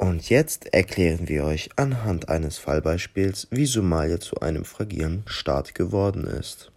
Und jetzt erklären wir euch anhand eines Fallbeispiels, wie Somalia zu einem fragilen Staat geworden ist.